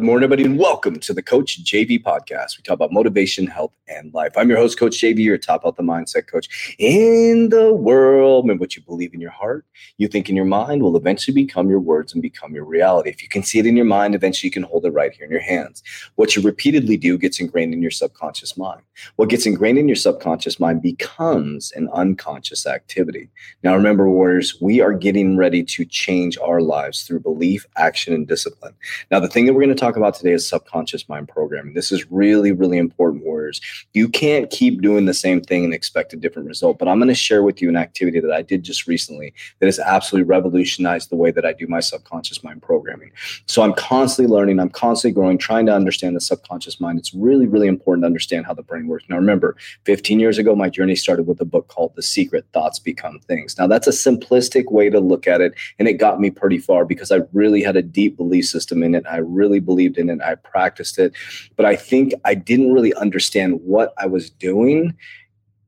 Good morning, everybody, and welcome to the Coach JV podcast. We talk about motivation, health, and life. I'm your host, Coach JV, your top health and mindset coach in the world. And what you believe in your heart, you think in your mind, will eventually become your words and become your reality. If you can see it in your mind, eventually you can hold it right here in your hands. What you repeatedly do gets ingrained in your subconscious mind. What gets ingrained in your subconscious mind becomes an unconscious activity. Now, remember, warriors, we are getting ready to change our lives through belief, action, and discipline. Now, the thing that we're going to talk about today is subconscious mind programming. This is really, really important, warriors. You can't keep doing the same thing and expect a different result. But I'm going to share with you an activity that I did just recently that has absolutely revolutionized the way that I do my subconscious mind programming. So I'm constantly learning, I'm constantly growing, trying to understand the subconscious mind. It's really, really important to understand how the brain works. Now, remember, 15 years ago, my journey started with a book called The Secret Thoughts Become Things. Now, that's a simplistic way to look at it, and it got me pretty far because I really had a deep belief system in it. I really believed in it. I practiced it. But I think I didn't really understand what I was doing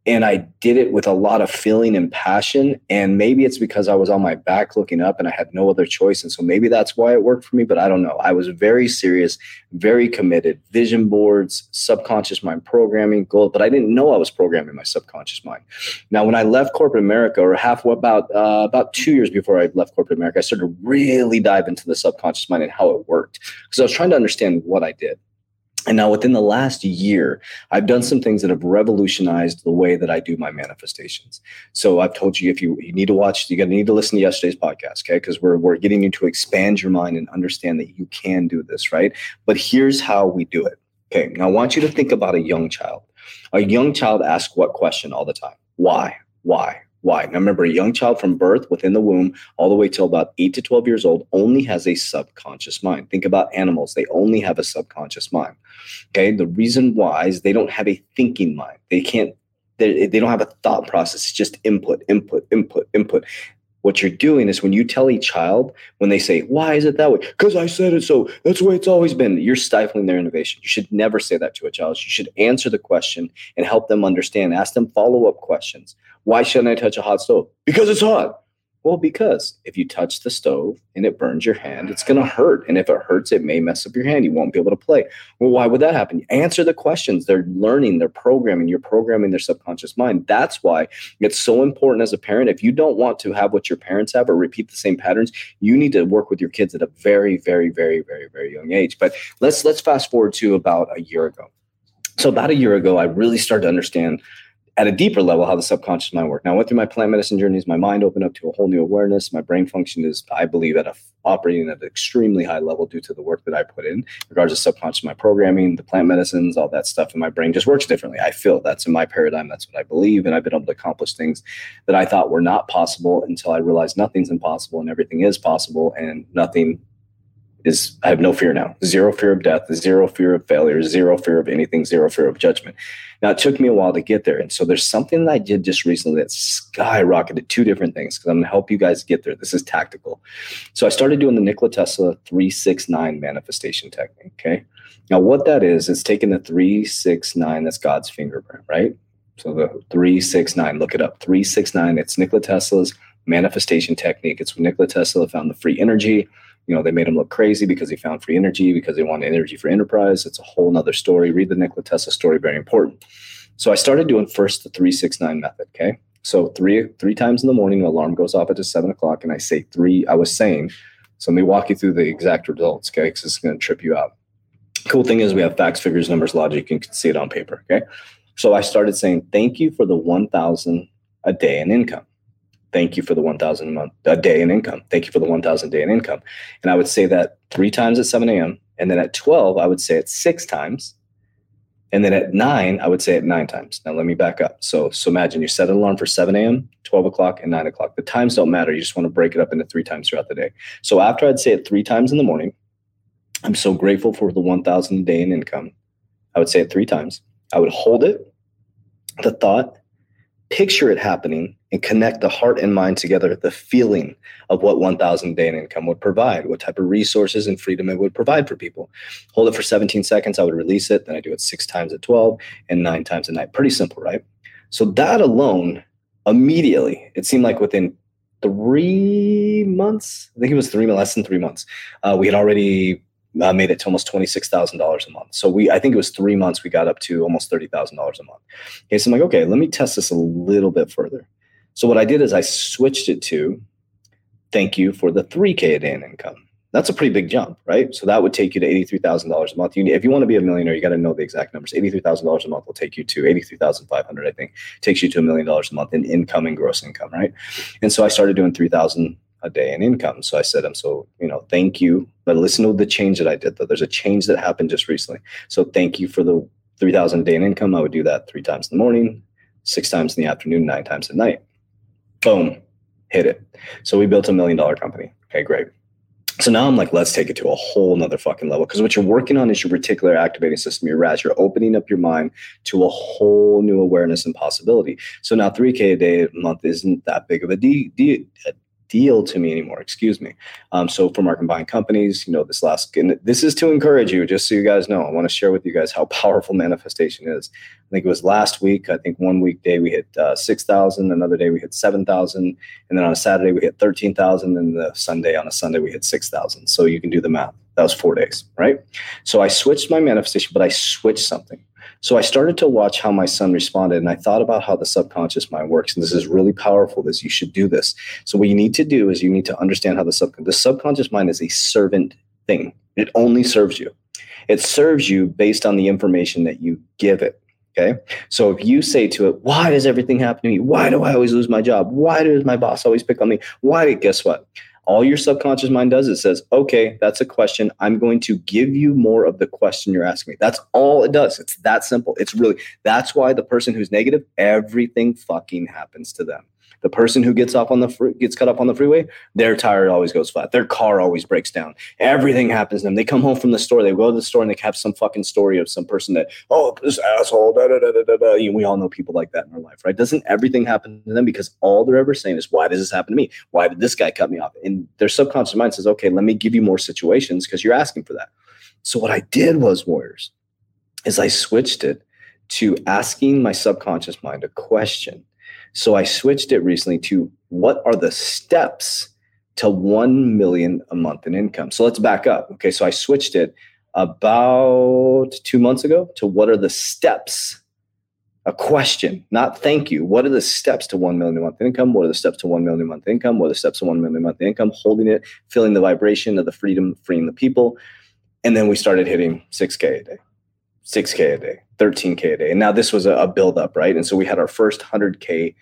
and I did it with a lot of feeling and passion. And maybe it's because I was on my back looking up and I had no other choice. And so maybe that's why it worked for me, but I don't know. I was very serious, very committed. Vision boards, subconscious mind programming, goal, but I didn't know I was programming my subconscious mind. Now, when I left corporate America, or half about uh, about two years before I left corporate America, I started to really dive into the subconscious mind and how it worked because I was trying to understand what I did. And now, within the last year, I've done some things that have revolutionized the way that I do my manifestations. So I've told you if you, you need to watch, you're going to need to listen to yesterday's podcast, okay? Because we're, we're getting you to expand your mind and understand that you can do this, right? But here's how we do it. Okay. Now, I want you to think about a young child. A young child asks what question all the time? Why? Why? Why? Now remember, a young child from birth within the womb all the way till about 8 to 12 years old only has a subconscious mind. Think about animals, they only have a subconscious mind. Okay. The reason why is they don't have a thinking mind. They can't, they, they don't have a thought process. It's just input, input, input, input. What you're doing is when you tell a child, when they say, Why is it that way? Because I said it so. That's the way it's always been. You're stifling their innovation. You should never say that to a child. You should answer the question and help them understand. Ask them follow up questions. Why shouldn't I touch a hot stove? Because it's hot. Well, because if you touch the stove and it burns your hand, it's going to hurt. And if it hurts, it may mess up your hand. You won't be able to play. Well, why would that happen? Answer the questions. They're learning, they're programming, you're programming their subconscious mind. That's why it's so important as a parent. If you don't want to have what your parents have or repeat the same patterns, you need to work with your kids at a very, very, very, very, very young age. But let's let's fast forward to about a year ago. So about a year ago, I really started to understand at a deeper level how the subconscious mind works. Now, I went through my plant medicine journeys. My mind opened up to a whole new awareness. My brain function is, I believe, at a operating at an extremely high level due to the work that I put in, regards to subconscious mind programming, the plant medicines, all that stuff And my brain just works differently. I feel that's in my paradigm. That's what I believe, and I've been able to accomplish things that I thought were not possible until I realized nothing's impossible and everything is possible, and nothing is I have no fear now. Zero fear of death, zero fear of failure, zero fear of anything, zero fear of judgment. Now it took me a while to get there. And so there's something that I did just recently that skyrocketed two different things because I'm gonna help you guys get there. This is tactical. So I started doing the Nikola Tesla 369 manifestation technique. Okay. Now what that is, it's taking the 369, that's God's fingerprint, right? So the 369, look it up. 369, it's Nikola Tesla's manifestation technique. It's when Nikola Tesla found the free energy. You know, they made him look crazy because he found free energy, because they wanted energy for enterprise. It's a whole nother story. Read the Nikola Tesla story, very important. So I started doing first the 369 method. Okay. So three three times in the morning, the alarm goes off at seven o'clock, and I say three. I was saying, so let me walk you through the exact results, okay? Because it's going to trip you out. Cool thing is we have facts, figures, numbers, logic. You can see it on paper, okay? So I started saying, thank you for the 1,000 a day in income. Thank you for the 1,000 a month, a day in income. Thank you for the 1,000 day in income. And I would say that three times at 7 a.m. And then at 12, I would say it six times. And then at nine, I would say it nine times. Now let me back up. So, so imagine you set an alarm for 7 a.m., 12 o'clock, and 9 o'clock. The times don't matter. You just want to break it up into three times throughout the day. So after I'd say it three times in the morning, I'm so grateful for the 1,000 a day in income. I would say it three times. I would hold it the thought, picture it happening, and connect the heart and mind together, the feeling of what 1000 day in income would provide, what type of resources and freedom it would provide for people. Hold it for 17 seconds, I would release it. Then I do it six times at 12 and nine times a night. Pretty simple, right? So that alone, immediately, it seemed like within three months, I think it was three less than three months, uh, we had already uh, made it to almost twenty six thousand dollars a month. So we, I think it was three months, we got up to almost thirty thousand dollars a month. Okay, so I'm like, okay, let me test this a little bit further. So what I did is I switched it to thank you for the three k a day in income. That's a pretty big jump, right? So that would take you to eighty three thousand dollars a month. You, if you want to be a millionaire, you got to know the exact numbers. Eighty three thousand dollars a month will take you to eighty three thousand five hundred. I think takes you to a million dollars a month in income and gross income, right? And so I started doing three thousand a day in income. So I said, I'm so, you know, thank you. But listen to the change that I did though. There's a change that happened just recently. So thank you for the 3000 a day in income. I would do that three times in the morning, six times in the afternoon, nine times at night. Boom, hit it. So we built a million dollar company. Okay, great. So now I'm like, let's take it to a whole nother fucking level. Because what you're working on is your reticular activating system, your RAS. You're opening up your mind to a whole new awareness and possibility. So now 3K a day a month isn't that big of a, de- de- deal to me anymore. Excuse me. Um, so from our combined companies, you know, this last, and this is to encourage you, just so you guys know, I want to share with you guys how powerful manifestation is. I think it was last week. I think one weekday we hit uh, 6,000, another day we hit 7,000. And then on a Saturday we hit 13,000. And the Sunday on a Sunday we hit 6,000. So you can do the math. That was four days, right? So I switched my manifestation, but I switched something. So I started to watch how my son responded, and I thought about how the subconscious mind works. And this is really powerful. This you should do this. So what you need to do is you need to understand how the sub the subconscious mind is a servant thing. It only serves you. It serves you based on the information that you give it. Okay. So if you say to it, why does everything happen to me? Why do I always lose my job? Why does my boss always pick on me? Why? Guess what? All your subconscious mind does is says, okay, that's a question. I'm going to give you more of the question you're asking me. That's all it does. It's that simple. It's really, that's why the person who's negative, everything fucking happens to them. The person who gets off on the free, gets cut up on the freeway, their tire always goes flat. Their car always breaks down. Everything happens to them. They come home from the store. They go to the store and they have some fucking story of some person that, oh, this asshole. Da, da, da, da, da. We all know people like that in our life, right? Doesn't everything happen to them because all they're ever saying is, why does this happen to me? Why did this guy cut me off? And their subconscious mind says, okay, let me give you more situations because you're asking for that. So what I did was, warriors, is I switched it to asking my subconscious mind a question so I switched it recently to what are the steps to 1 million a month in income? So let's back up. Okay. So I switched it about two months ago to what are the steps? A question, not thank you. What are the steps to 1 million a month income? What are the steps to 1 million a month income? What are the steps to 1 million a month income? Holding it, feeling the vibration of the freedom, freeing the people. And then we started hitting 6K a day. 6K a day, 13K a day. And now this was a, a build up, right? And so we had our first 100K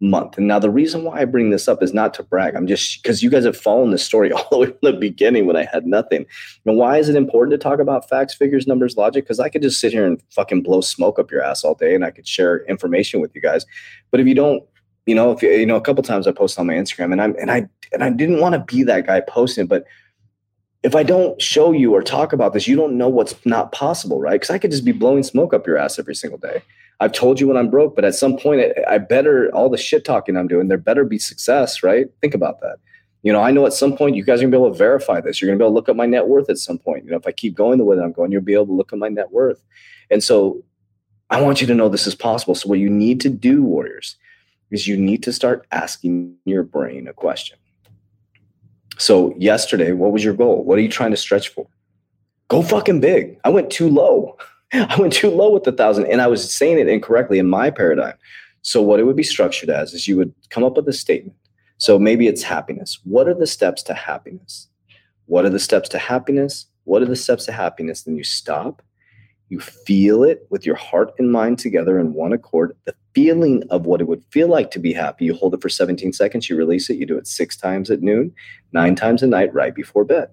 month. And now the reason why I bring this up is not to brag. I'm just because you guys have followed this story all the way from the beginning when I had nothing. And why is it important to talk about facts, figures, numbers, logic? Because I could just sit here and fucking blow smoke up your ass all day and I could share information with you guys. But if you don't, you know, if you, you know, a couple times I post on my Instagram and I'm and I and I didn't want to be that guy posting, but if I don't show you or talk about this, you don't know what's not possible, right? Because I could just be blowing smoke up your ass every single day. I've told you when I'm broke, but at some point, I better all the shit talking I'm doing, there better be success, right? Think about that. You know, I know at some point you guys are gonna be able to verify this. You're gonna be able to look at my net worth at some point. You know, if I keep going the way that I'm going, you'll be able to look at my net worth. And so I want you to know this is possible. So, what you need to do, Warriors, is you need to start asking your brain a question. So, yesterday, what was your goal? What are you trying to stretch for? Go fucking big. I went too low. I went too low with the thousand, and I was saying it incorrectly in my paradigm. So, what it would be structured as is you would come up with a statement. So, maybe it's happiness. What are the steps to happiness? What are the steps to happiness? What are the steps to happiness? Then you stop, you feel it with your heart and mind together in one accord. The feeling of what it would feel like to be happy. You hold it for 17 seconds, you release it, you do it six times at noon, nine times a night right before bed.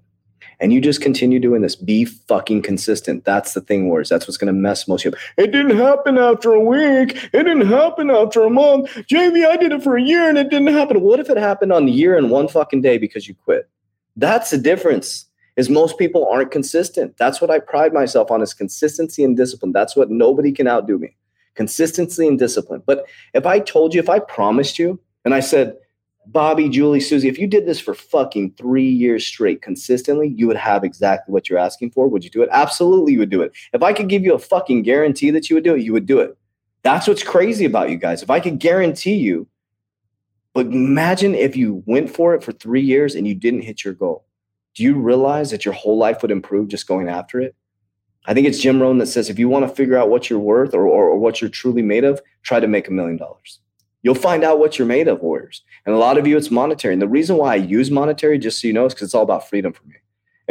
And you just continue doing this. Be fucking consistent. That's the thing, Wars. That's what's going to mess most of you up. It didn't happen after a week. It didn't happen after a month. Jamie, I did it for a year and it didn't happen. What if it happened on the year and one fucking day because you quit? That's the difference. Is most people aren't consistent. That's what I pride myself on is consistency and discipline. That's what nobody can outdo me. Consistency and discipline. But if I told you, if I promised you, and I said, Bobby, Julie, Susie, if you did this for fucking three years straight consistently, you would have exactly what you're asking for. Would you do it? Absolutely, you would do it. If I could give you a fucking guarantee that you would do it, you would do it. That's what's crazy about you guys. If I could guarantee you, but imagine if you went for it for three years and you didn't hit your goal. Do you realize that your whole life would improve just going after it? I think it's Jim Rohn that says if you want to figure out what you're worth or, or, or what you're truly made of, try to make a million dollars. You'll find out what you're made of, warriors. And a lot of you, it's monetary. And the reason why I use monetary, just so you know, is because it's all about freedom for me.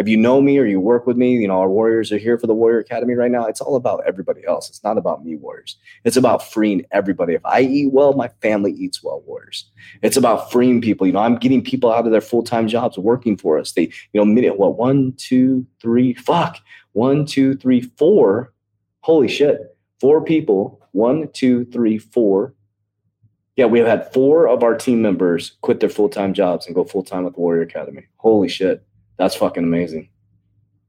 If you know me or you work with me, you know, our warriors are here for the Warrior Academy right now. It's all about everybody else. It's not about me, warriors. It's about freeing everybody. If I eat well, my family eats well, warriors. It's about freeing people. You know, I'm getting people out of their full time jobs working for us. They, you know, minute, what, one, two, three, fuck, one, two, three, four. Holy shit. Four people, one, two, three, four, yeah, we have had four of our team members quit their full time jobs and go full time with the Warrior Academy. Holy shit. That's fucking amazing.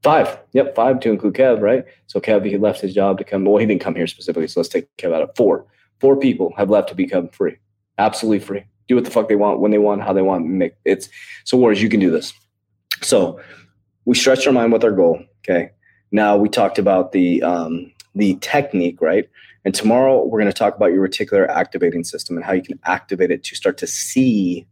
Five. Yep, five to include Kev, right? So Kev, he left his job to come. Well, he didn't come here specifically. So let's take Kev out of four. Four people have left to become free. Absolutely free. Do what the fuck they want, when they want, how they want. Make it's so Warriors, you can do this. So we stretched our mind with our goal. Okay. Now we talked about the um, the technique, right? And tomorrow we're going to talk about your reticular activating system and how you can activate it to start to see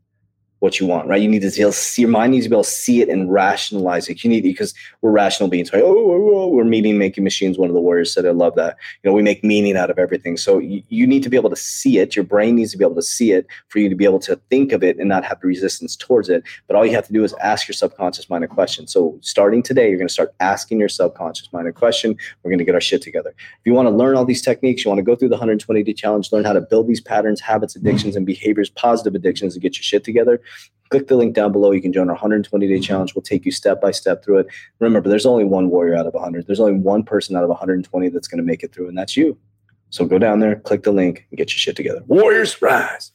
what you want, right? You need to see, see your mind needs to be able to see it and rationalize it. You need because we're rational beings, right? Oh, oh, oh, we're meaning making machines. One of the warriors said, "I love that." You know, we make meaning out of everything. So you, you need to be able to see it. Your brain needs to be able to see it for you to be able to think of it and not have the resistance towards it. But all you have to do is ask your subconscious mind a question. So starting today, you're going to start asking your subconscious mind a question. We're going to get our shit together. If you want to learn all these techniques, you want to go through the 120 day challenge, learn how to build these patterns, habits, addictions, and behaviors, positive addictions, to get your shit together click the link down below. You can join our 120 day mm-hmm. challenge. We'll take you step by step through it. Remember, there's only one warrior out of 100. There's only one person out of 120 that's going to make it through, and that's you. So go down there, click the link, and get your shit together. Warriors rise.